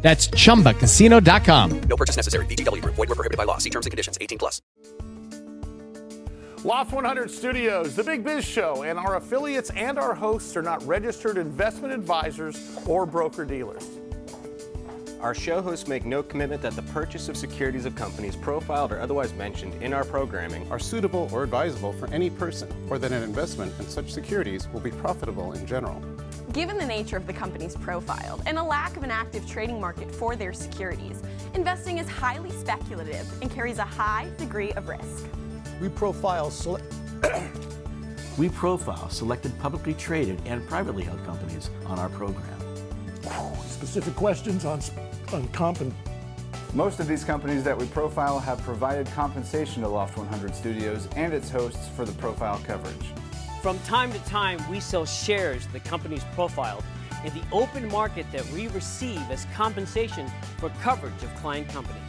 That's chumbacasino.com. No purchase necessary. VGW Group. Void were prohibited by law. See terms and conditions. 18 plus. Loft 100 Studios, The Big Biz Show, and our affiliates and our hosts are not registered investment advisors or broker dealers. Our show hosts make no commitment that the purchase of securities of companies profiled or otherwise mentioned in our programming are suitable or advisable for any person, or that an investment in such securities will be profitable in general. Given the nature of the companies profiled and a lack of an active trading market for their securities, investing is highly speculative and carries a high degree of risk. We profile sele- We profile selected publicly traded and privately held companies on our program. specific questions on, on comp and Most of these companies that we profile have provided compensation to Loft 100 Studios and its hosts for the profile coverage. From time to time, we sell shares of the companies profiled in the open market that we receive as compensation for coverage of client companies.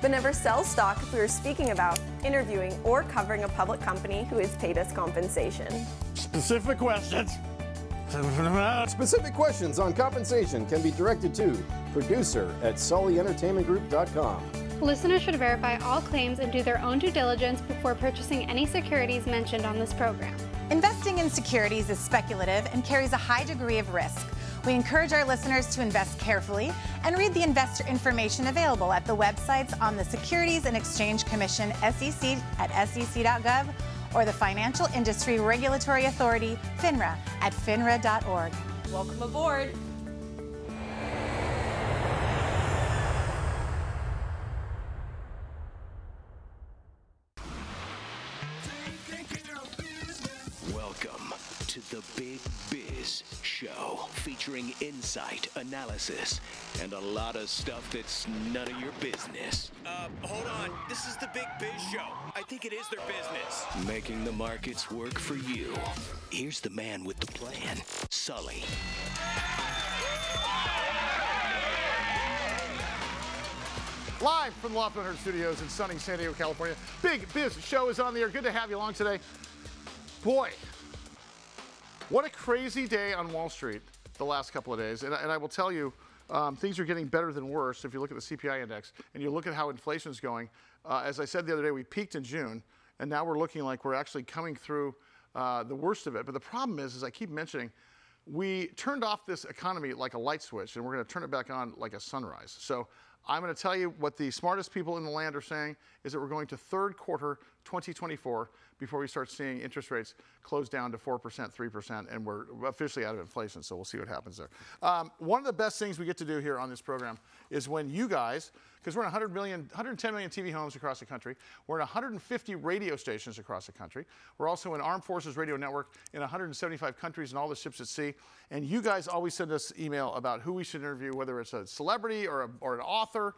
But never sell stock if we are speaking about, interviewing, or covering a public company who has paid us compensation. specific questions. Specific questions on compensation can be directed to producer at sullyentertainmentgroup.com. Listeners should verify all claims and do their own due diligence before purchasing any securities mentioned on this program. Investing in securities is speculative and carries a high degree of risk. We encourage our listeners to invest carefully and read the investor information available at the websites on the Securities and Exchange Commission SEC at sec.gov or the Financial Industry Regulatory Authority FINRA at finra.org. Welcome aboard. Insight, analysis, and a lot of stuff that's none of your business. Uh, hold on. This is the Big Biz Show. I think it is their business. Making the markets work for you. Here's the man with the plan, Sully. Live from the Loft 100 Studios in sunny San Diego, California. Big Biz Show is on the air. Good to have you along today. Boy, what a crazy day on Wall Street the last couple of days. And, I- and I will tell you, um, things are getting better than worse if you look at the CPI index and you look at how inflation is going. Uh, as I said the other day, we peaked in June, and now we're looking like we're actually coming through uh, the worst of it. But the problem is, as I keep mentioning, we turned off this economy like a light switch, and we're going to turn it back on like a sunrise. So I'm going to tell you what the smartest people in the land are saying is that we're going to third quarter 2024 before we start seeing interest rates close down to 4%, 3%, and we're officially out of inflation, so we'll see what happens there. Um, one of the best things we get to do here on this program is when you guys, because we're in 100 million, 110 million TV homes across the country, we're in 150 radio stations across the country. We're also in Armed Forces Radio Network in 175 countries and all the ships at sea. And you guys always send us email about who we should interview, whether it's a celebrity or, a, or an author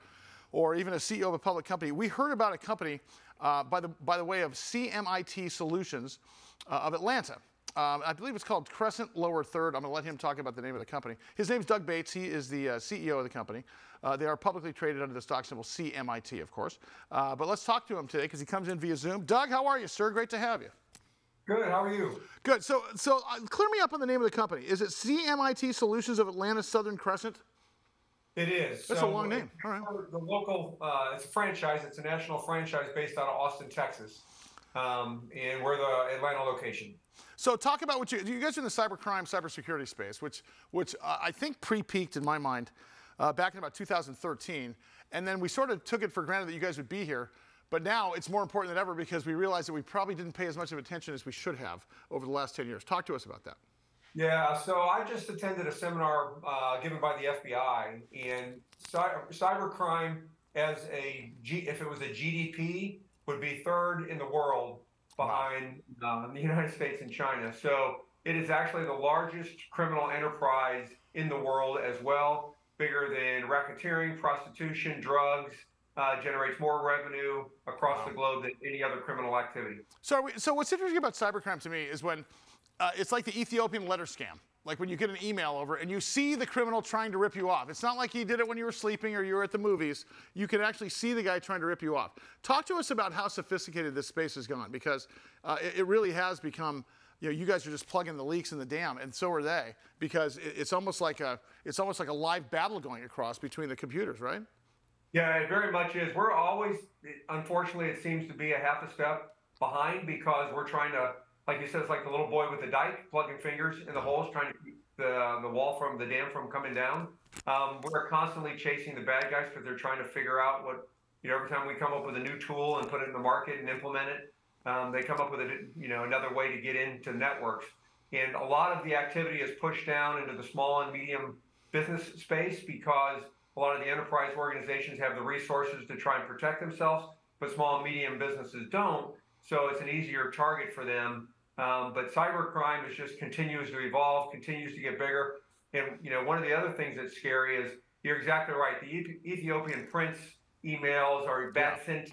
or even a CEO of a public company. We heard about a company uh, by, the, by the way of CMIT Solutions uh, of Atlanta. Um, I believe it's called Crescent Lower Third. I'm going to let him talk about the name of the company. His name's Doug Bates. He is the uh, CEO of the company. Uh, they are publicly traded under the stock symbol CMIT, of course. Uh, but let's talk to him today because he comes in via Zoom. Doug, how are you, sir? Great to have you. Good. How are you? Good. So, so uh, clear me up on the name of the company. Is it CMIT Solutions of Atlanta Southern Crescent? It is. That's a long name. All right. The local, uh, it's a franchise. It's a national franchise based out of Austin, Texas, um, and we're the Atlanta location. So talk about what you you guys are in the cybercrime, cybersecurity space, which which uh, I think pre-peaked in my mind uh, back in about 2013, and then we sort of took it for granted that you guys would be here. But now it's more important than ever because we realize that we probably didn't pay as much of attention as we should have over the last 10 years. Talk to us about that. Yeah. So I just attended a seminar uh, given by the FBI, and cy- cybercrime as a G, if it was a GDP, would be third in the world behind uh, the United States and China. So it is actually the largest criminal enterprise in the world as well, bigger than racketeering, prostitution, drugs, uh, generates more revenue across the globe than any other criminal activity. So, we, so what's interesting about cybercrime to me is when uh, it's like the Ethiopian letter scam. Like when you get an email over and you see the criminal trying to rip you off. It's not like he did it when you were sleeping or you were at the movies. You can actually see the guy trying to rip you off. Talk to us about how sophisticated this space has gone because uh, it, it really has become you know, you guys are just plugging the leaks in the dam, and so are they, because it's almost like a, it's almost like a live battle going across between the computers, right? Yeah, it very much is. We're always, unfortunately, it seems to be a half a step behind because we're trying to, like you said, it's like the little boy with the dike plugging fingers in the holes, trying to keep the the wall from the dam from coming down. Um, we're constantly chasing the bad guys because they're trying to figure out what, you know, every time we come up with a new tool and put it in the market and implement it, um, they come up with a, you know another way to get into networks. And a lot of the activity is pushed down into the small and medium business space because a lot of the enterprise organizations have the resources to try and protect themselves, but small and medium businesses don't. So it's an easier target for them. Um, but cybercrime is just continues to evolve, continues to get bigger. And you know, one of the other things that's scary is you're exactly right. The Ethiopian prince emails or bad yeah. syntax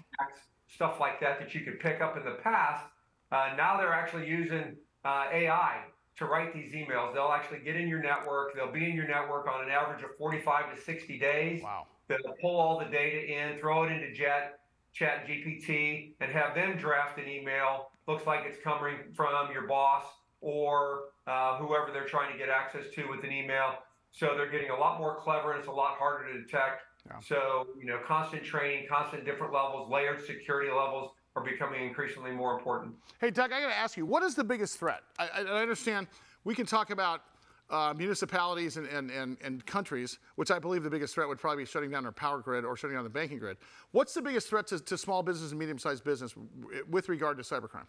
stuff like that that you could pick up in the past. Uh, now they're actually using uh, AI to write these emails. They'll actually get in your network. They'll be in your network on an average of 45 to 60 days. Wow. They'll pull all the data in, throw it into Jet, Chat GPT, and have them draft an email. Looks like it's coming from your boss or uh, whoever they're trying to get access to with an email. So they're getting a lot more clever and it's a lot harder to detect. Yeah. So, you know, constant training, constant different levels, layered security levels are becoming increasingly more important. Hey, Doug, I got to ask you, what is the biggest threat? I, I, I understand we can talk about uh, municipalities and, and, and, and, countries, which I believe the biggest threat would probably be shutting down their power grid or shutting down the banking grid. What's the biggest threat to, to small business and medium sized business with regard to cybercrime?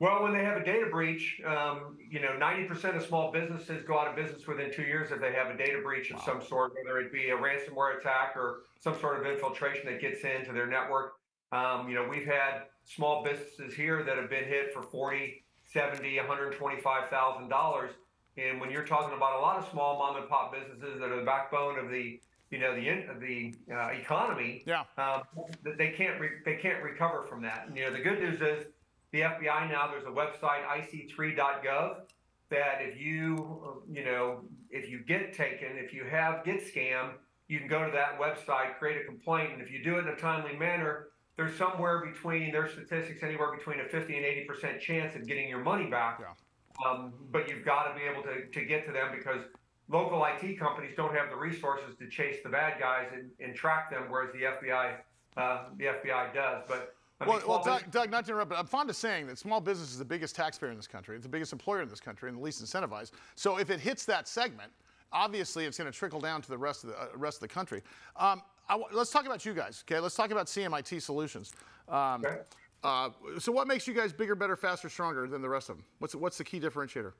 Well, when they have a data breach, um, you know, 90% of small businesses go out of business within two years if they have a data breach of wow. some sort, whether it be a ransomware attack or some sort of infiltration that gets into their network. Um, you know, we've had small businesses here that have been hit for 40, 70, 125,000 dollars. And when you're talking about a lot of small mom and pop businesses that are the backbone of the, you know, the of the uh, economy, yeah, um, they can't re- they can't recover from that. And, you know, the good news is the FBI now there's a website ic3.gov that if you you know if you get taken if you have get scammed you can go to that website create a complaint and if you do it in a timely manner there's somewhere between their statistics anywhere between a 50 and 80 percent chance of getting your money back yeah. um, but you've got to be able to, to get to them because local IT companies don't have the resources to chase the bad guys and, and track them whereas the FBI uh, the FBI does but well, well Doug, Doug, not to interrupt, but I'm fond of saying that small business is the biggest taxpayer in this country. It's the biggest employer in this country and the least incentivized. So if it hits that segment, obviously it's going to trickle down to the rest of the uh, rest of the country. Um, let's talk about you guys. Okay, let's talk about CMIT Solutions. Um, okay. uh, so what makes you guys bigger, better, faster, stronger than the rest of them? What's what's the key differentiator?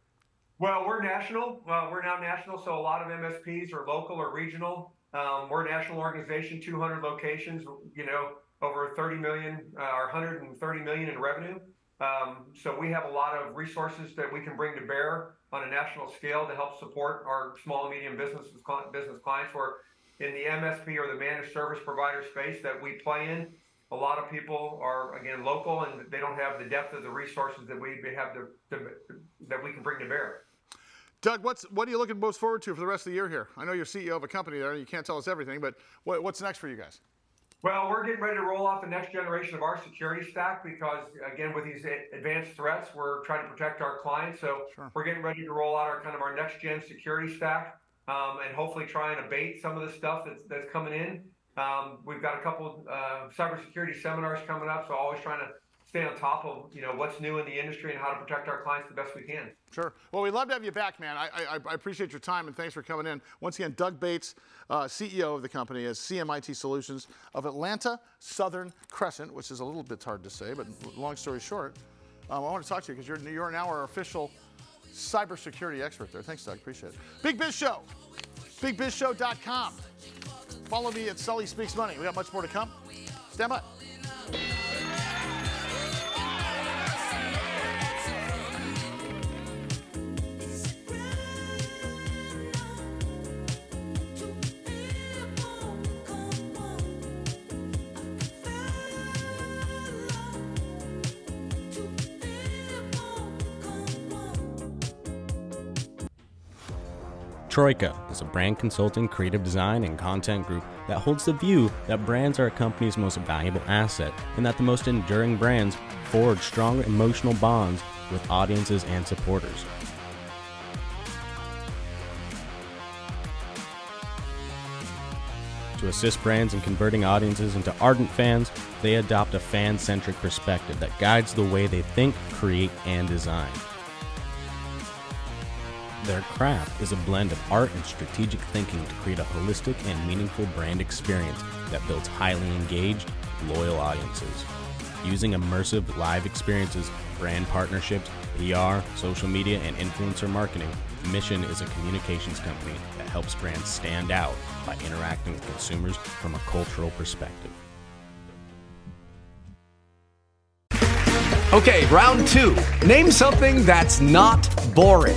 Well, we're national. Uh, we're now national, so a lot of MSPs are local or regional. Um, we're a national organization, 200 locations. You know, over 30 million uh, or 130 million in revenue. Um, so we have a lot of resources that we can bring to bear on a national scale to help support our small and medium business business clients. Where in the MSP or the managed service provider space that we play in, a lot of people are again local and they don't have the depth of the resources that we have to, to that we can bring to bear. Doug, what's what are you looking most forward to for the rest of the year here? I know you're CEO of a company there, and you can't tell us everything, but what, what's next for you guys? Well, we're getting ready to roll out the next generation of our security stack because, again, with these advanced threats, we're trying to protect our clients. So sure. we're getting ready to roll out our kind of our next gen security stack um, and hopefully try and abate some of the stuff that's that's coming in. Um, we've got a couple uh, cybersecurity seminars coming up, so always trying to stay on top of you know what's new in the industry and how to protect our clients the best we can. Sure. Well, we'd love to have you back, man. I, I, I appreciate your time and thanks for coming in. Once again, Doug Bates, uh, CEO of the company, is CMIT Solutions of Atlanta Southern Crescent, which is a little bit hard to say, but long story short, um, I want to talk to you because you're, you're now our official cybersecurity expert there. Thanks, Doug. Appreciate it. Big Biz Show, bigbizshow.com. Follow me at Sully Speaks Money. We got much more to come. Stand by. Troika is a brand consulting, creative design, and content group that holds the view that brands are a company's most valuable asset and that the most enduring brands forge strong emotional bonds with audiences and supporters. To assist brands in converting audiences into ardent fans, they adopt a fan centric perspective that guides the way they think, create, and design. Their craft is a blend of art and strategic thinking to create a holistic and meaningful brand experience that builds highly engaged, loyal audiences. Using immersive live experiences, brand partnerships, PR, social media, and influencer marketing, Mission is a communications company that helps brands stand out by interacting with consumers from a cultural perspective. Okay, round two. Name something that's not boring.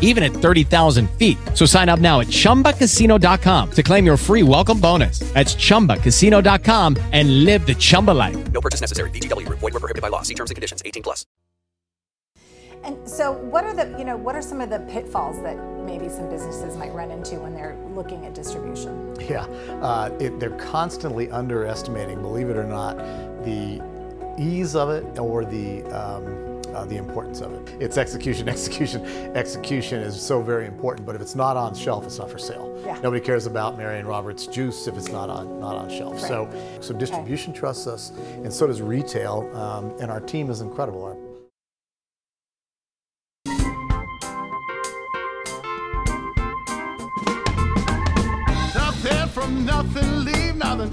even at 30,000 feet. So sign up now at ChumbaCasino.com to claim your free welcome bonus. That's ChumbaCasino.com and live the Chumba life. No purchase necessary. VGW. Void were prohibited by law. See terms and conditions. 18 plus. And so, what are the you know what are some of the pitfalls that maybe some businesses might run into when they're looking at distribution? Yeah, uh, it, they're constantly underestimating, believe it or not, the ease of it or the um, uh, the importance of it. It's execution, execution, execution is so very important. But if it's not on shelf, it's not for sale. Yeah. Nobody cares about Marion Roberts juice if it's not on not on shelf. Right. So so distribution trusts us, and so does retail. Um, and our team is incredible. Our, from nothing, leave nothing.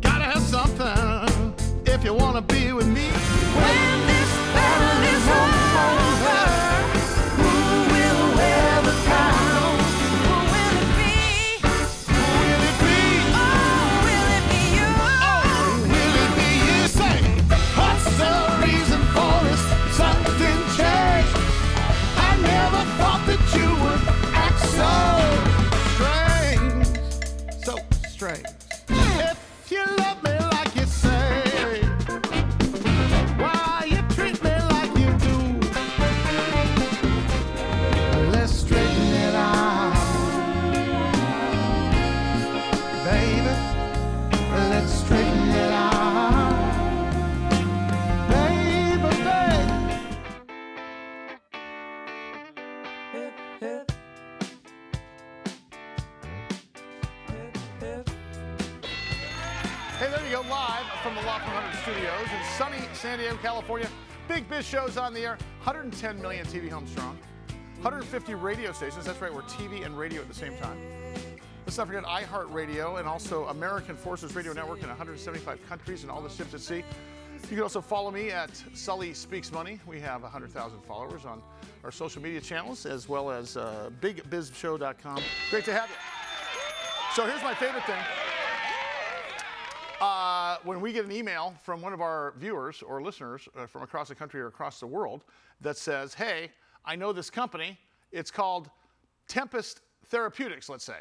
Gotta have something if you wanna be with me. When shows on the air, 110 million TV homes strong, 150 radio stations. That's right, we're TV and radio at the same time. Let's not forget iHeartRadio and also American Forces Radio Network in 175 countries and all the ships at sea. You can also follow me at Sully Speaks Money. We have 100,000 followers on our social media channels as well as uh, bigbizshow.com. Great to have you. So here's my favorite thing. When we get an email from one of our viewers or listeners uh, from across the country or across the world that says, hey, I know this company, it's called Tempest Therapeutics, let's say.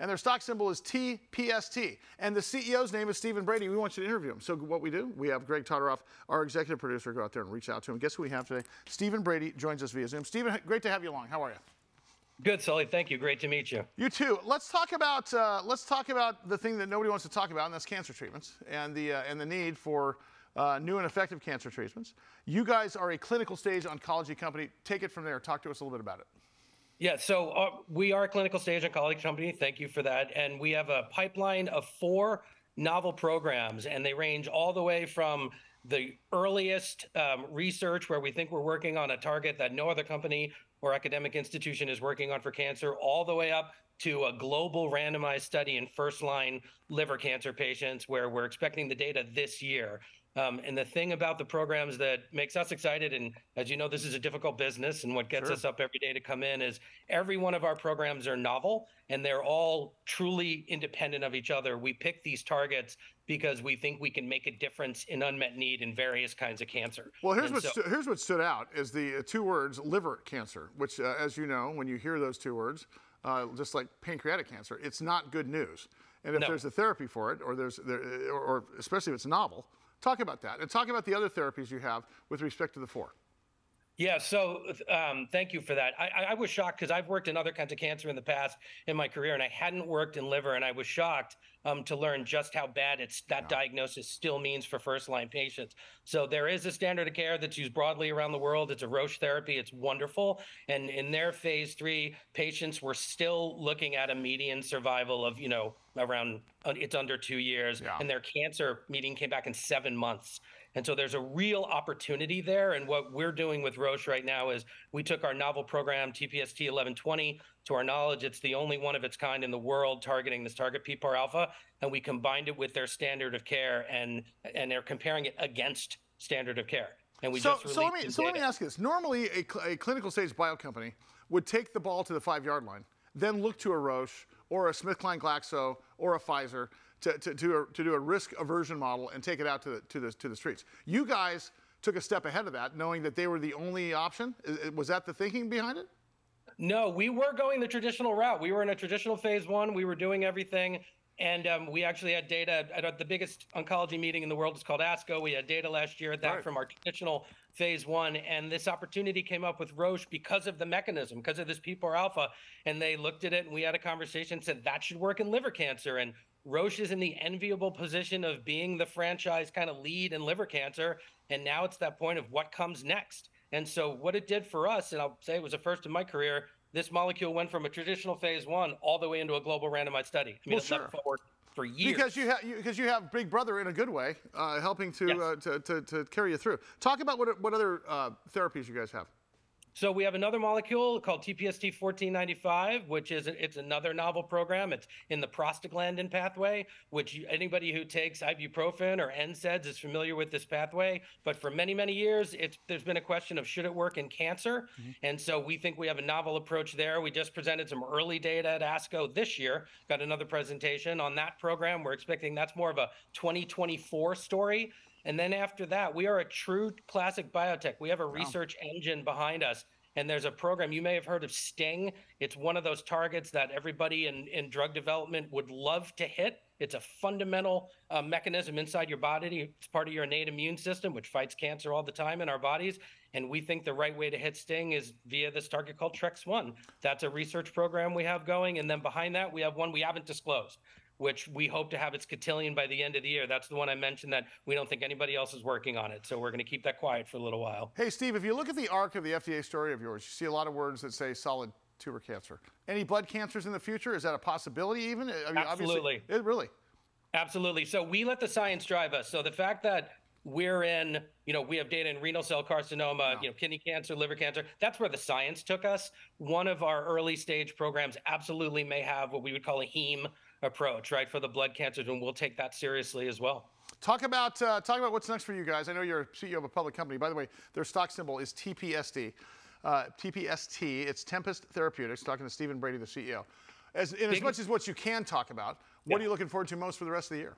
And their stock symbol is TPST. And the CEO's name is Stephen Brady. We want you to interview him. So, what we do, we have Greg Todoroff, our executive producer, go out there and reach out to him. Guess who we have today? Stephen Brady joins us via Zoom. Stephen, great to have you along. How are you? Good, Sully. Thank you. Great to meet you. You too. Let's talk about uh, let's talk about the thing that nobody wants to talk about, and that's cancer treatments and the uh, and the need for uh, new and effective cancer treatments. You guys are a clinical stage oncology company. Take it from there. Talk to us a little bit about it. Yeah, so uh, we are a clinical stage oncology company. Thank you for that. And we have a pipeline of four novel programs, and they range all the way from the earliest um, research, where we think we're working on a target that no other company or academic institution is working on for cancer, all the way up to a global randomized study in first line liver cancer patients, where we're expecting the data this year. Um, and the thing about the programs that makes us excited, and as you know, this is a difficult business, and what gets Sure. us up every day to come in is every one of our programs are novel and they're all truly independent of each other. We pick these targets because we think we can make a difference in unmet need in various kinds of cancer. Well, here's And what so- stu- here's what stood out is the uh, two words liver cancer, which, uh, as you know, when you hear those two words, uh, just like pancreatic cancer, it's not good news. And if No. there's a therapy for it, or there's there, or, or especially if it's novel, talk about that and talk about the other therapies you have with respect to the four. Yeah, so um, thank you for that. I, I- was shocked because I've worked in other kinds of cancer in the past in my career, and I hadn't worked in liver, and I was shocked um, to learn just how bad it's that diagnosis still means for first line patients. So there is a standard of care that's used broadly around the world. It's a Roche therapy. It's wonderful, and in their phase three, patients were still looking at a median survival of you know around uh, it's under two years, and their cancer median came back in seven months. And so there's a real opportunity there. And what we're doing with Roche right now is we took our novel program, TPST 1120. To our knowledge, it's the only one of its kind in the world targeting this target PPAR alpha. And we combined it with their standard of care and and they're comparing it against standard of care. And we so, just so let me so let me ask you this: Normally, a, cl- a clinical stage bio company would take the ball to the five yard line, then look to a Roche or a SmithKline Glaxo or a Pfizer to, to, to, a, to do a risk aversion model and take it out to the, to the to the streets. You guys took a step ahead of that, knowing that they were the only option. Was that the thinking behind it? No, we were going the traditional route. We were in a traditional phase one. We were doing everything. And um, we actually had data at the biggest oncology meeting in the world. It's called ASCO. We had data last year at that Right. from our traditional phase one. And this opportunity came up with Roche because of the mechanism, because of this PPAR alpha. And they looked at it and we had a conversation, said that should work in liver cancer. And Roche is in the enviable position of being the franchise kind of lead in liver cancer. And now it's that point of what comes next. And so, what it did for us, and I'll say it was a first in my career, this molecule went from a traditional phase one all the way into a global randomized study. I mean, Well, sure. forward for years. Because you have because you have Big Brother in a good way, uh, helping to, uh, to, to to carry you through. Talk about what what other uh, therapies you guys have. So we have another molecule called TPST 1495, which is it's another novel program. It's in the prostaglandin pathway, which anybody who takes ibuprofen or NSAIDs is familiar with this pathway. But for many many years, it's there's been a question of should it work in cancer, mm-hmm. and so we think we have a novel approach there. We just presented some early data at ASCO this year. Got another presentation on that program. We're expecting that's more of a 2024 story. And then after that, we are a true classic biotech. We have a research engine behind us. And there's a program you may have heard of Sting. It's one of those targets that everybody in, in drug development would love to hit. It's a fundamental uh, mechanism inside your body. It's part of your innate immune system, which fights cancer all the time in our bodies. And we think the right way to hit Sting is via this target called TREX1. That's a research program we have going. And then behind that, we have one we haven't disclosed which we hope to have its cotillion by the end of the year. That's the one I mentioned that we don't think anybody else is working on it. So we're going to keep that quiet for a little while. Hey, Steve, if you look at the arc of the FDA story of yours, you see a lot of words that say solid tumor cancer. Any blood cancers in the future? Is that a possibility even? I mean, Absolutely. It really. Absolutely. So we let the science drive us. So the fact that we're in, you know, we have data in renal cell carcinoma, you know, kidney cancer, liver cancer. That's where the science took us. One of our early stage programs absolutely may have what we would call a heme approach, right, for the blood cancers, and we'll take that seriously as well. Talk about uh, talk about what's next for you guys. I know you're CEO of a public company. By the way, their stock symbol is TPSD. Uh, TPST. It's Tempest Therapeutics. Talking to Stephen Brady, the CEO. As in as much as what you can talk about, what are you looking forward to most for the rest of the year?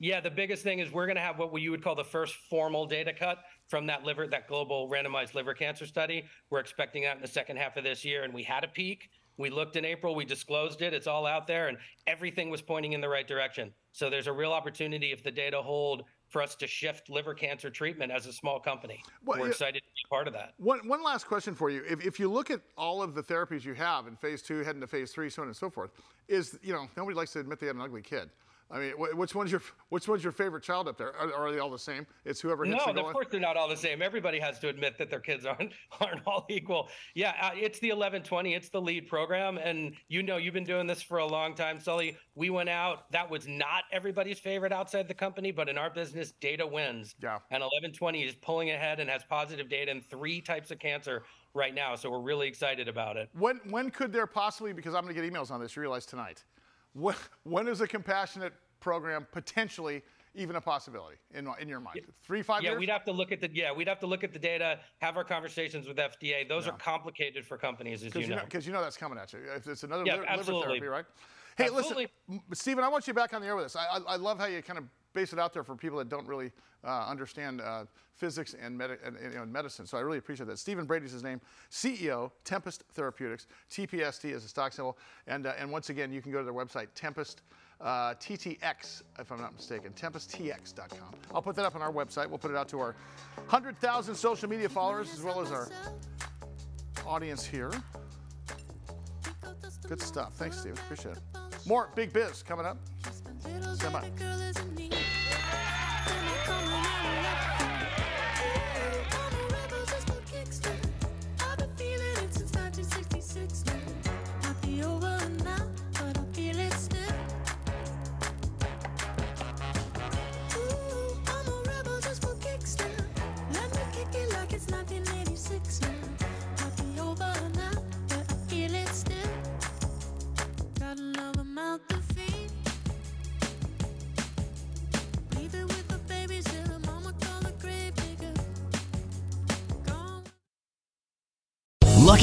Yeah, the biggest thing is we're going to have what you would call the first formal data cut from that liver, that global randomized liver cancer study. We're expecting that in the second half of this year, and we had a peek. We looked in April, we disclosed it. It's all out there, and everything was pointing in the right direction. So there's a real opportunity if the data hold for us to shift liver cancer treatment as a small company. Well, We're excited to be part of that. One, one last question for you. If, if you look at all of the therapies you have in phase two, heading to phase three, so on and so forth, is, you know, nobody likes to admit they had an ugly kid. I mean, which one's your which one's your favorite child up there? Are, are they all the same? It's whoever hits No, of course they're not all the same. Everybody has to admit that their kids aren't aren't all equal. Yeah, uh, it's the 1120. It's the lead program, and you know you've been doing this for a long time, Sully. We went out. That was not everybody's favorite outside the company, but in our business, data wins. Yeah. And 1120 is pulling ahead and has positive data in three types of cancer right now. So we're really excited about it. When when could there possibly? Because I'm going to get emails on this. You realize tonight. When, when is a compassionate program potentially even a possibility in in your mind? Three five yeah, years. we'd have to look at the yeah, we'd have to look at the data, have our conversations with FDA. Those are complicated for companies, as you know. because you know that's coming at you. If it's another Yeah, liver, liver therapy, right? Hey, Absolutely. listen, Stephen, I want you back on the air with us. I, I, I love how you kind of base it out there for people that don't really uh, understand uh, physics and, medi- and, and, medicine. So I really appreciate that. Stephen Brady's his name, CEO, Tempest Therapeutics. TPST is a stock symbol. And, uh, and once again, you can go to their website, Tempest. Uh, TTX, if I'm not mistaken, TempestTX.com. I'll put that up on our website. We'll put it out to our 100,000 social media followers as well as our audience here. Good stuff. Thanks, Steve. Appreciate it. More Big Biz coming up. Stand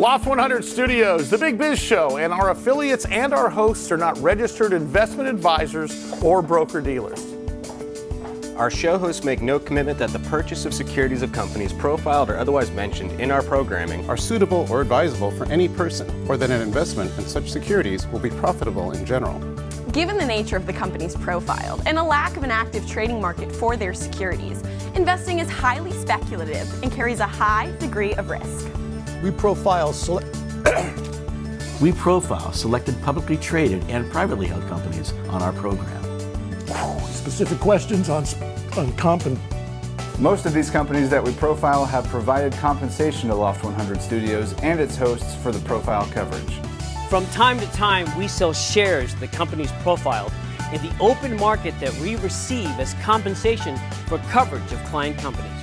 Loft 100 Studios, The Big Biz Show, and our affiliates and our hosts are not registered investment advisors or broker dealers. Our show hosts make no commitment that the purchase of securities of companies profiled or otherwise mentioned in our programming are suitable or advisable for any person, or that an investment in such securities will be profitable in general. Given the nature of the companies profiled and a lack of an active trading market for their securities, investing is highly speculative and carries a high degree of risk. We profile select. We profile selected publicly traded and privately held companies on our program. Specific questions on, on comp and Most of these companies that we profile have provided compensation to Loft 100 Studios and its hosts for the profile coverage. From time to time, we sell shares of the companies profiled in the open market that we receive as compensation for coverage of client companies.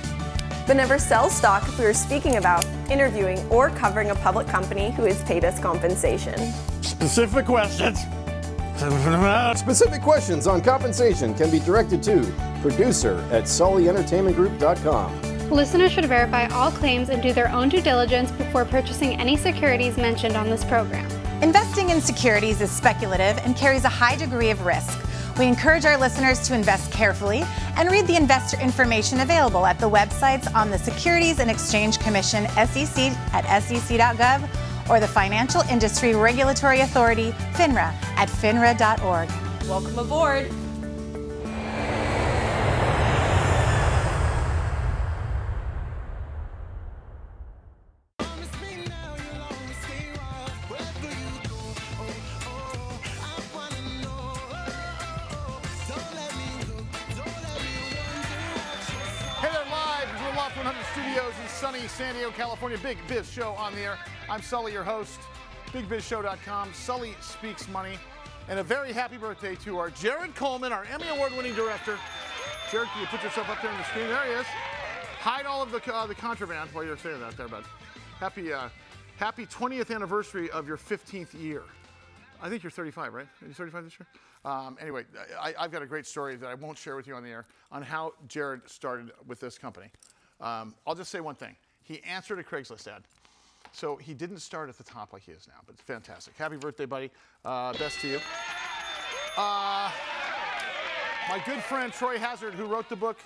But never sell stock if we are speaking about, interviewing, or covering a public company who has paid us compensation. specific questions. Specific questions on compensation can be directed to producer at sullyentertainmentgroup.com. Listeners should verify all claims and do their own due diligence before purchasing any securities mentioned on this program. Investing in securities is speculative and carries a high degree of risk. We encourage our listeners to invest carefully and read the investor information available at the websites on the Securities and Exchange Commission SEC at sec.gov or the Financial Industry Regulatory Authority FINRA at finra.org. Welcome aboard. California. Big Biz Show on the air. I'm Sully, your host. BigBizShow.com. Sully speaks money. And a very happy birthday to our Jared Coleman, our Emmy Award-winning director. Jared, can you put yourself up there on the screen? There he is. Hide all of the uh, the contraband while you're saying that there, bud. Happy uh, happy 20th anniversary of your 15th year. I think you're 35, right? Are you 35 this year? Um, anyway, I, I've got a great story that I won't share with you on the air on how Jared started with this company. Um, I'll just say one thing. He answered a Craigslist ad. So he didn't start at the top like he is now, but it's fantastic. Happy birthday, buddy. Uh, best to you. Uh, my good friend Troy Hazard, who wrote the book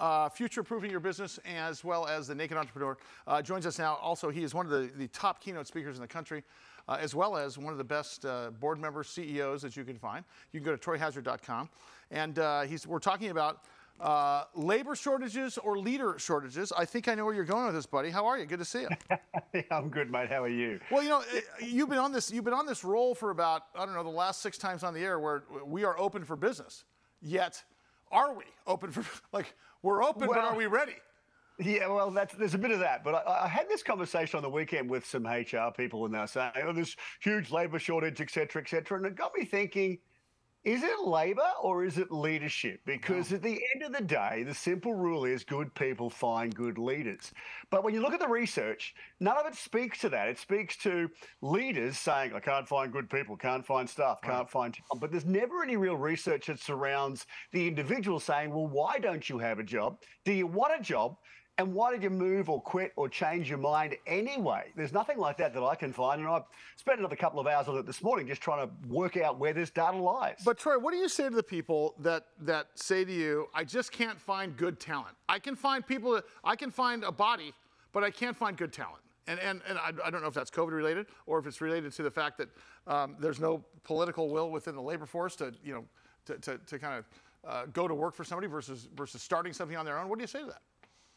uh, Future Proofing Your Business, as well as The Naked Entrepreneur, uh, joins us now. Also, he is one of the, the top keynote speakers in the country, uh, as well as one of the best uh, board member CEOs that you can find. You can go to troyhazard.com. And uh, we're talking about uh, labor shortages or leader shortages. I think I know where you're going with this, buddy. How are you? Good to see you. I'm good, mate. How are you? Well, you know, eh, you've been on this. You've been on this roll for about I don't know the last six times on the air where we are open for business. Yet, are we open for like we're open, but are we ready? Yeah, well, that's, there's a bit of that. But I, I had this conversation on the weekend with some HR people, and they're saying, oh, there's huge labour shortage, et cetera, et cetera. And it got me thinking, is it labour or is it leadership? Oh. Because at the end of the day, the simple rule is good people find good leaders. But when you look at the research, none of it speaks to that. It speaks to leaders saying, I can't find good people, can't find staff, can't find talent. But there's never any real research that surrounds the individual saying, well, why don't you have a job? Do you want a job? And why did you move or quit or change your mind anyway? There's nothing like that that I can find. And I spent another couple of hours on it this morning just trying to work out where this data lies. But Troy, what do you say to the people that that say to you, "I just can't find good talent. I can find people. I can find a body, but I can't find good talent." And and, and I, I don't know if that's COVID related or if it's related to the fact that um, there's no political will within the labor force to you know to, to, to kind of uh, go to work for somebody versus versus starting something on their own. What do you say to that?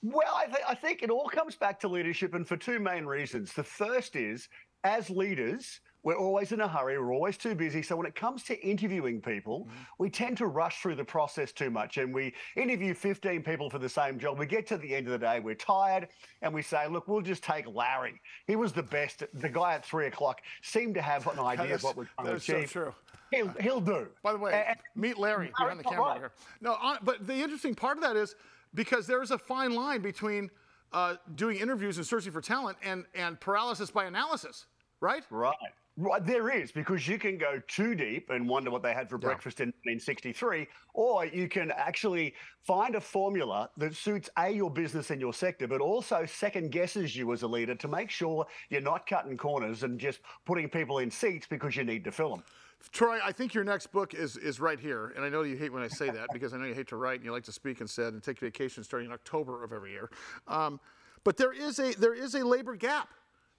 Well, I, th- I think it all comes back to leadership, and for two main reasons. The first is, as leaders, we're always in a hurry, we're always too busy. So when it comes to interviewing people, mm-hmm. we tend to rush through the process too much and we interview 15 people for the same job. We get to the end of the day, we're tired, and we say, look, we'll just take Larry. He was the best. The guy at three o'clock seemed to have an idea of what we're trying to is so true. He'll, he'll do. By the way, meet Larry behind the camera right. here. No, on, but the interesting part of that is because there's a fine line between uh, doing interviews and searching for talent and, and paralysis by analysis, right? Right. Right, there is because you can go too deep and wonder what they had for breakfast in 1963, or you can actually find a formula that suits a your business and your sector, but also second guesses you as a leader to make sure you're not cutting corners and just putting people in seats because you need to fill them. Troy, I think your next book is is right here, and I know you hate when I say that because I know you hate to write and you like to speak instead and take vacation starting in October of every year. Um, but there is a there is a labor gap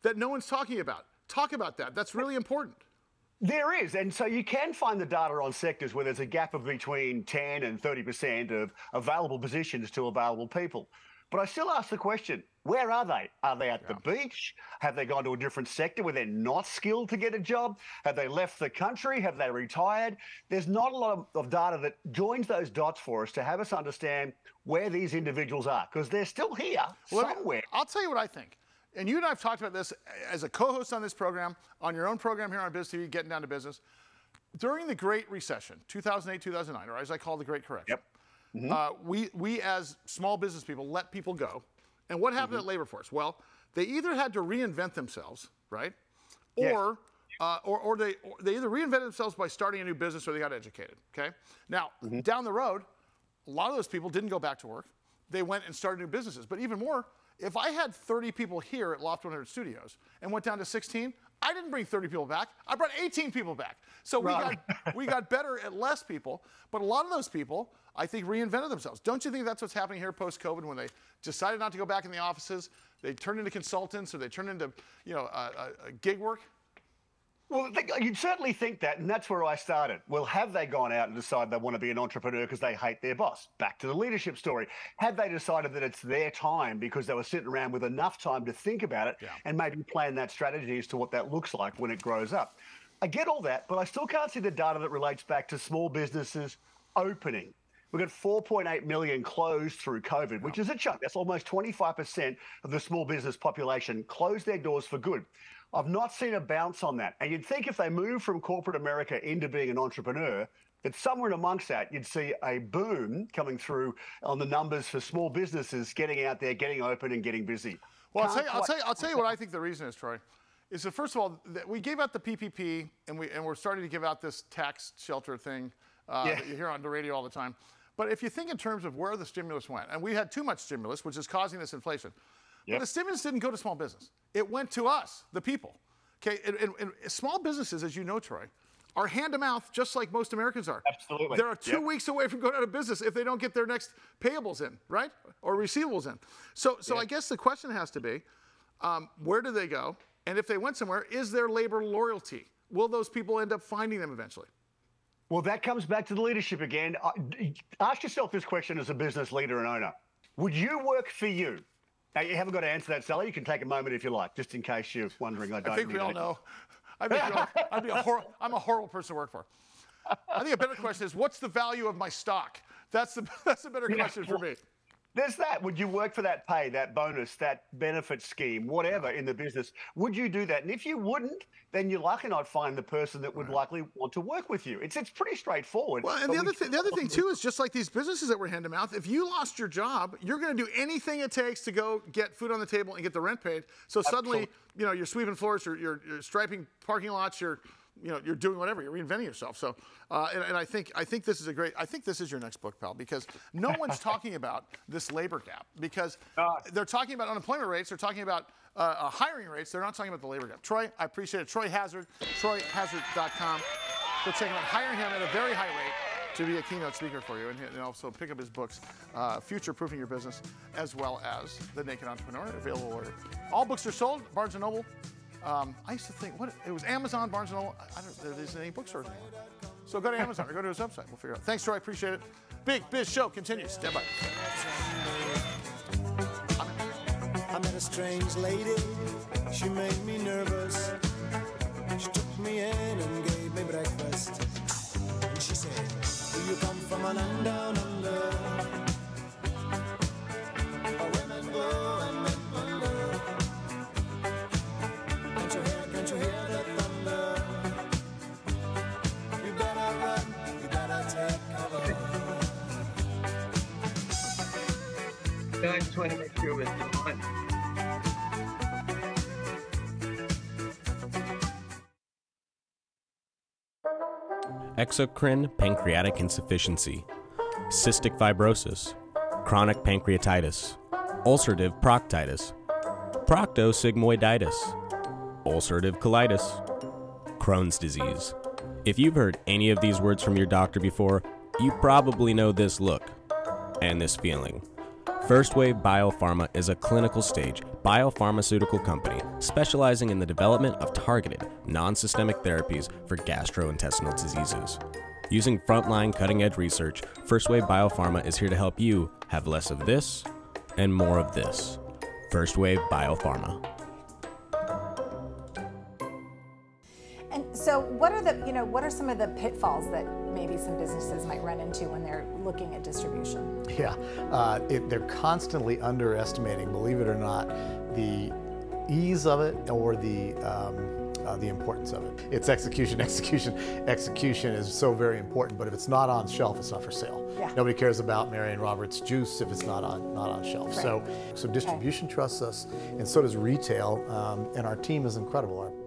that no one's talking about. Talk about that. That's really important. There is, and so you can find the data on sectors where there's a gap of between 10 and 30% of available positions to available people. But I still ask the question where are they? Are they at the beach? Have they gone to a different sector where they're not skilled to get a job? Have they left the country? Have they retired? There's not a lot of, of data that joins those dots for us to have us understand where these individuals are because they're still here me- somewhere. I'll tell you what I think. And you and I have talked about this as a co-host on this program, on your own program here on Biz TV, Getting Down to Business. During the Great Recession, 2008, 2009, or as I call the Great Correction, uh, we, we as small business people let people go. And what happened at labor force? Well, they either had to reinvent themselves, right? Or, uh, or, or, they, or they either reinvented themselves by starting a new business or they got educated, okay? Now, down the road, a lot of those people didn't go back to work. They went and started new businesses. But even more, if I had 30 people here at Loft 100 Studios and went down to 16, I didn't bring 30 people back. I brought 18 people back. So we got we got better at less people. But a lot of those people, I think, reinvented themselves. Don't you think that's what's happening here post-COVID when they decided not to go back in the offices? They turned into consultants or they turned into you know uh, uh, gig work. Well, uh, you'd certainly think that, and that's where I started. Well, have they gone out and decided they want to be an entrepreneur because they hate their boss? Back to the leadership story. Have they decided that it's their time because they were sitting around with enough time to think about it and maybe plan that strategy as to what that looks like when it grows up? I get all that, but I still can't see the data that relates back to small businesses opening. We've got 4.8 million closed through COVID, which is a chunk. That's almost 25% of the small business population closed their doors for good. I've not seen a bounce on that. And you'd think if they move from corporate America into being an entrepreneur, that somewhere in amongst that, you'd see a boom coming through on the numbers for small businesses getting out there, getting open, and getting busy. Well, I'll tell, you, I'll, tell you, I'll tell you what I think the reason is, Troy. is that first of all, that we gave out the PPP and we and we're starting to give out this tax shelter thing uh, Yeah. that you hear on the radio all the time. But if you think in terms of where the stimulus went, and we had too much stimulus, which is causing this inflation, but the stimulus didn't go to small business. It went to us, the people. Okay, and, and, and small businesses, as you know, Troy, are hand to mouth, just like most Americans are. Absolutely. They're two Yep. weeks away from going out of business if they don't get their next payables in, right, or receivables in. So, so I guess the question has to be, um, where do they go? And if they went somewhere, is there labor loyalty? Will those people end up finding them eventually? Well, that comes back to the leadership again. Uh, Ask yourself this question as a business leader and owner Would you work for you? Now, you haven't got to answer that, Sally. You can take a moment if you like, just in case you're wondering. I don't I think we all know. I think we all, I'd be a hor- I'm a horrible person to work for. I think a better question is, what's the value of my stock? That's the that's a better Yeah, question for me. There's that. Would you work for that pay, that bonus, that benefit scheme, whatever in the business? Would you do that? And if you wouldn't, then you're likely not find the person that would likely want to work with you. It's it's pretty straightforward. Well, and the other thing, the other thing too is just like these businesses that were hand to mouth. If you lost your job, you're going to do anything it takes to go get food on the table and get the rent paid. So suddenly, Absolutely. you know, you're sweeping floors, you're, you're, you're striping parking lots, you're, you know, you're doing whatever. You're reinventing yourself. So, uh, and, and I think I think this is a great. I think this is your next book, pal, because no one's talking about this labor gap because they're talking about unemployment rates. They're talking about uh, uh, hiring rates. They're not talking about the labor gap. Troy, I appreciate it. Troy Hazard, TroyHazard.com. Go check him out. Hiring him at a very high rate to be a keynote speaker for you, and, and also pick up his books, uh, Future Proofing Your Business, as well as The Naked Entrepreneur, available order all books are sold. Barnes and Noble. Um, I used to think what it was Amazon, Barnes and Noble. I, don't. There isn't any bookstores anymore. So go to Amazon or go to his website. We'll figure it out. Thanks, Troy. Appreciate it. Big Biz Show continues. Stand by. I met a strange lady. She made me nervous. She took me in and gave me breakfast. And she said, Do you come from a land down under? No, I just want to make sure it was exocrine pancreatic insufficiency, cystic fibrosis, chronic pancreatitis, ulcerative proctitis, proctosigmoiditis, ulcerative colitis, Crohn's disease. If you've heard any of these words from your doctor before, you probably know this look and this feeling. First Wave Biopharma is a clinical stage biopharmaceutical company specializing in the development of targeted, non systemic therapies for gastrointestinal diseases. Using frontline cutting edge research, First Wave Biopharma is here to help you have less of this and more of this. First Wave Biopharma. So, what are the you know what are some of the pitfalls that maybe some businesses might run into when they're looking at distribution? Yeah, uh, it, they're constantly underestimating, believe it or not, the ease of it or the um, uh, the importance of it. It's execution, execution, execution is so very important. But if it's not on shelf, it's not for sale. Yeah. Nobody cares about Marion Roberts juice if it's not on not on shelf. Right. So, so distribution trusts us, and so does retail. Um, and our team is incredible. Our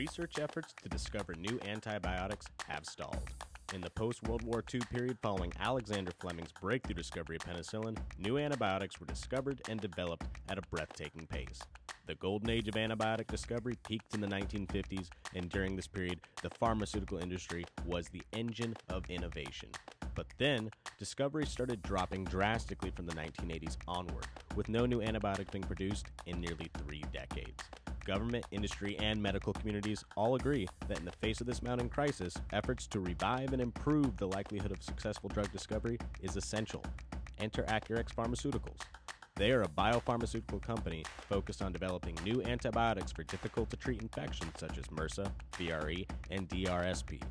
Research efforts to discover new antibiotics have stalled. In the post World War II period following Alexander Fleming's breakthrough discovery of penicillin, new antibiotics were discovered and developed at a breathtaking pace. The golden age of antibiotic discovery peaked in the 1950s, and during this period, the pharmaceutical industry was the engine of innovation. But then, discoveries started dropping drastically from the 1980s onward, with no new antibiotic being produced in nearly three decades. Government, industry, and medical communities all agree that in the face of this mounting crisis, efforts to revive and improve the likelihood of successful drug discovery is essential. Enter Acurx Pharmaceuticals. They are a biopharmaceutical company focused on developing new antibiotics for difficult to treat infections such as MRSA, VRE, and DRSP.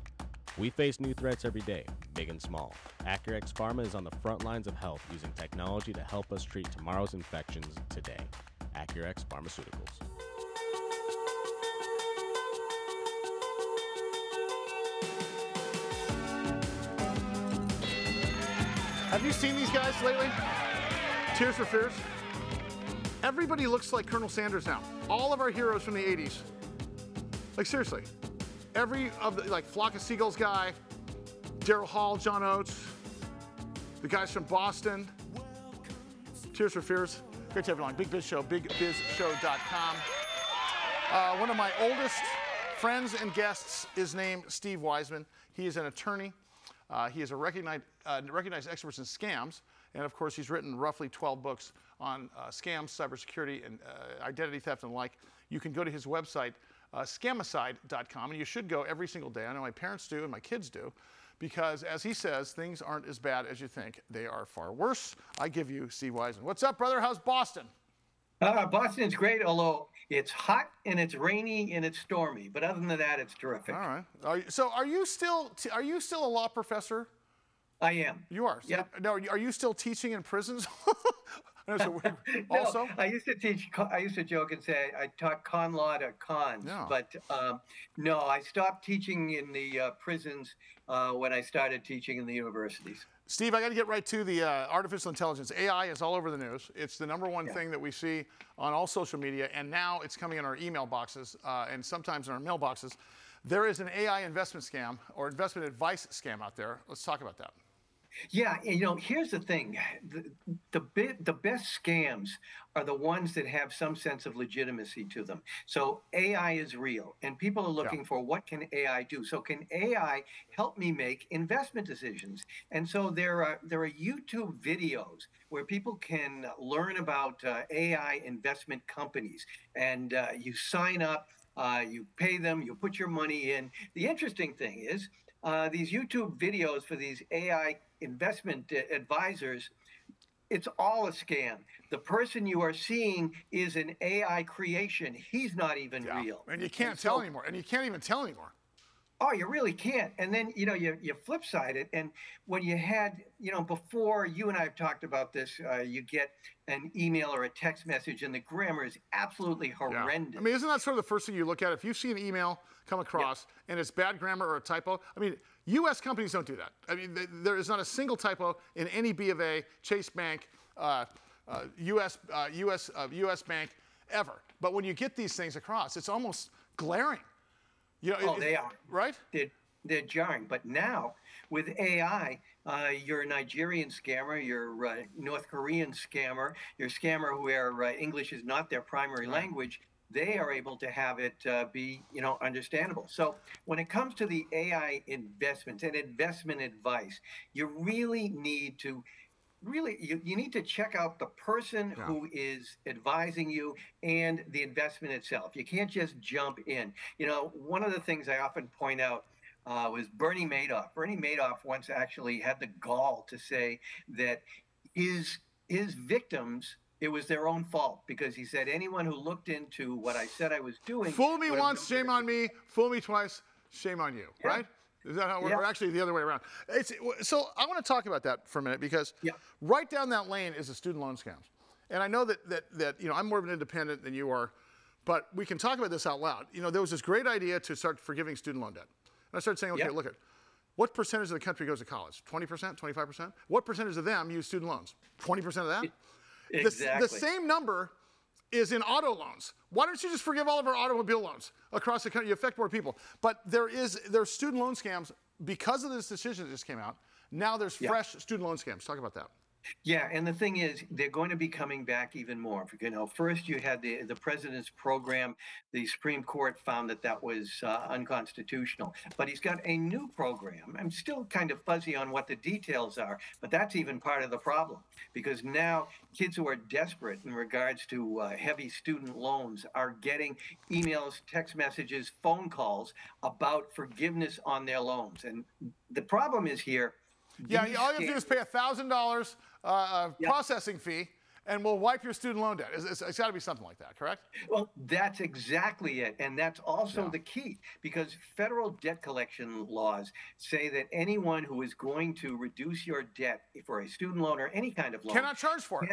We face new threats every day, big and small. Acurx Pharma is on the front lines of health using technology to help us treat tomorrow's infections today. Acurx Pharmaceuticals. Have you seen these guys lately? Tears for Fears. Everybody looks like Colonel Sanders now. All of our heroes from the 80s. Like seriously, every of the like Flock of Seagulls guy, Daryl Hall, John Oates, the guys from Boston. Tears for Fears. Great to have you along. Big Biz Show, bigbizshow.com. Uh, one of my oldest friends and guests is named Steve Weisman. He is an attorney. Uh, he is a recognized, uh, recognized expert in scams. And of course, he's written roughly 12 books on uh, scams, cybersecurity, and uh, identity theft and the like. You can go to his website, uh, scamicide.com, and you should go every single day. I know my parents do and my kids do, because as he says, things aren't as bad as you think. They are far worse. I give you Steve Weisman. What's up, brother? How's Boston? Uh, Boston's great, although it's hot and it's rainy and it's stormy. But other than that, it's terrific. All right. Are you, so, are you still t- are you still a law professor? I am. You are. So, Yeah. No, are you still teaching in prisons? I know it's a No, also, I used to teach. I used to joke and say I taught con law to cons, Yeah. but um, no, I stopped teaching in the uh, prisons uh, when I started teaching in the universities. Steve, I got to get right to the uh, artificial intelligence. AI is all over the news. It's the number one Yeah. thing that we see on all social media, and now it's coming in our email boxes uh, and sometimes in our mailboxes. There is an AI investment scam or investment advice scam out there. Let's talk about that. Yeah, you know, here's the thing: the the, bit, the best scams are the ones that have some sense of legitimacy to them. So AI is real, and people are looking for what can AI do. So can AI help me make investment decisions? And so there are there are YouTube videos where people can learn about uh, AI investment companies, and uh, you sign up. Uh, you pay them, you put your money in. The interesting thing is, uh, these YouTube videos for these AI investment advisors, it's all a scam. The person you are seeing is an AI creation. He's not even real. And you can't so- tell anymore, and you can't even tell anymore. Oh, you really can't. And then, you know, you, you flip side it. And when you had, you know, before you and I have talked about this, uh, you get an email or a text message and the grammar is absolutely Yeah. horrendous. I mean, isn't that sort of the first thing you look at? If you see an email come across and it's bad grammar or a typo, I mean, U.S. companies don't do that. I mean, th- there is not a single typo in any B of A, Chase Bank, uh, uh, U.S. Uh, U.S. Uh, U.S. Bank ever. But when you get these things across, it's almost glaring. You know, Oh, it- they are. Right? They're, they're jarring. But now, with AI, uh, you're a Nigerian scammer, you're a North Korean scammer, you're a scammer where uh, English is not their primary language. They are able to have it uh, be, you know, understandable. So when it comes to the AI investments and investment advice, you really need to really you, you need to check out the person Yeah. who is advising you and the investment itself you can't just jump in you know one of the things i often point out uh, was bernie madoff bernie madoff once actually had the gall to say that his his victims it was their own fault because he said anyone who looked into what i said i was doing Fool me once, shame on me. Fool me twice, shame on you. Right? Is that how works? Yeah. Actually the other way around? It's, so I want to talk about that for a minute because right down that lane is the student loan scams. And I know that, that, that you know, I'm more of an independent than you are, but we can talk about this out loud. You know, there was this great idea to start forgiving student loan debt. And I started saying, okay, Yeah. look at what percentage of the country goes to college? 20%, 25%? What percentage of them use student loans? 20% of that? The- The, same number is in auto loans. Why don't you just forgive all of our automobile loans across the country? You affect more people. But there is there are student loan scams because of this decision that just came out. Now there's Yeah. fresh student loan scams. Talk about that. Yeah, and the thing is, they're going to be coming back even more. You know, first you had the the president's program. The Supreme Court found that that was uh, unconstitutional, but he's got a new program. I'm still kind of fuzzy on what the details are, but that's even part of the problem because now kids who are desperate in regards to uh, heavy student loans are getting emails, text messages, phone calls about forgiveness on their loans, and the problem is here. Yeah, all you have to do is pay a thousand dollars uh, processing fee, and we'll wipe your student loan debt. It's, it's- it's got to be something like that, correct? Well, that's exactly it. And that's also the key because federal debt collection laws say that anyone who is going to reduce your debt for a student loan or any kind of loan Cannot charge for it.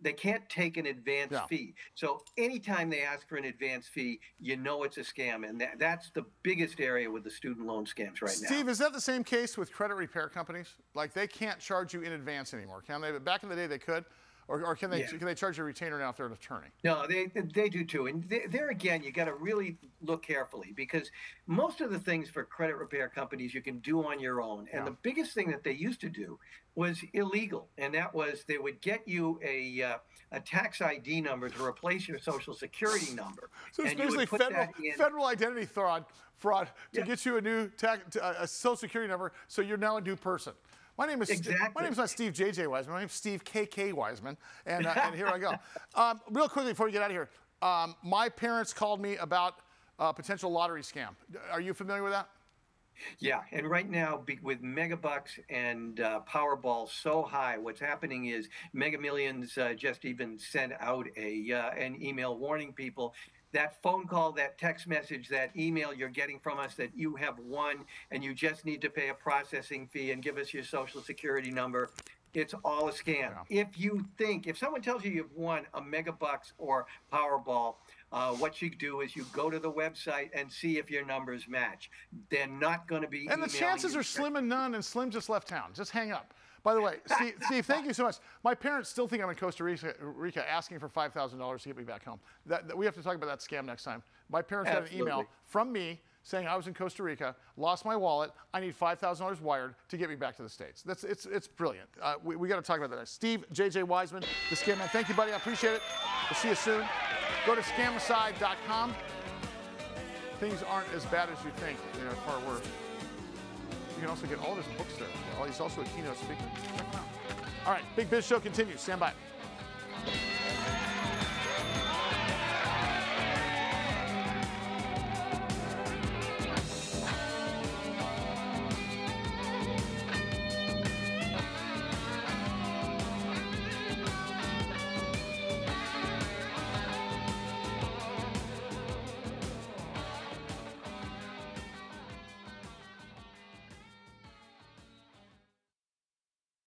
they can't take an advance Yeah. fee. So anytime they ask for an advance fee, you know it's a scam. And that, that's the biggest area with the student loan scams right now. Steve, is that the same case with credit repair companies? Like they can't charge you in advance anymore, can they? But back in the day they could. Or, or can they Yeah. can they charge a retainer now if they're an attorney? No, they they do too, and they, there again, you got to really look carefully because most of the things for credit repair companies you can do on your own, and the biggest thing that they used to do was illegal, and that was they would get you a uh, a tax ID number to replace your social security number, So it's basically federal federal identity fraud fraud to get you a new tax, a social security number, so you're now a new person. My name is St- my Exactly. name's not Steve JJ Weisman. My name's Steve KK Weisman, and uh, and here I go. Um, real quickly before we get out of here, um, my parents called me about a potential lottery scam. Are you familiar with that? Yeah, and right now with Megabucks and uh, Powerball so high, what's happening is Mega Millions uh, just even sent out a uh, an email warning people that phone call, that text message, that email you're getting from us that you have won and you just need to pay a processing fee and give us your social security number. It's all a scam. If you think, if someone tells you you've won a Megabucks or Powerball, uh, what you do is you go to the website and see if your numbers match. They're not going to be. And the chances are slim and none, and Slim just left town. Just hang up. By the way, Steve, Steve, thank you so much. My parents still think I'm in Costa Rica, Rica asking for $5,000 to get me back home. That, that- we have to talk about that scam next time. My parents got an email from me saying I was in Costa Rica, lost my wallet, I need $5,000 wired to get me back to the States. That's, it's, it's brilliant. Uh, we we got to talk about that. next. Steve, JJ Weisman, the scam man. Thank you, buddy. I appreciate it. We'll see you soon. Go to scamicide.com. Things aren't as bad as you think. They're far worse. You can also get all of his books there. Well, He's also a keynote speaker. Check him out. All right, Big Biz Show continues. Stand by.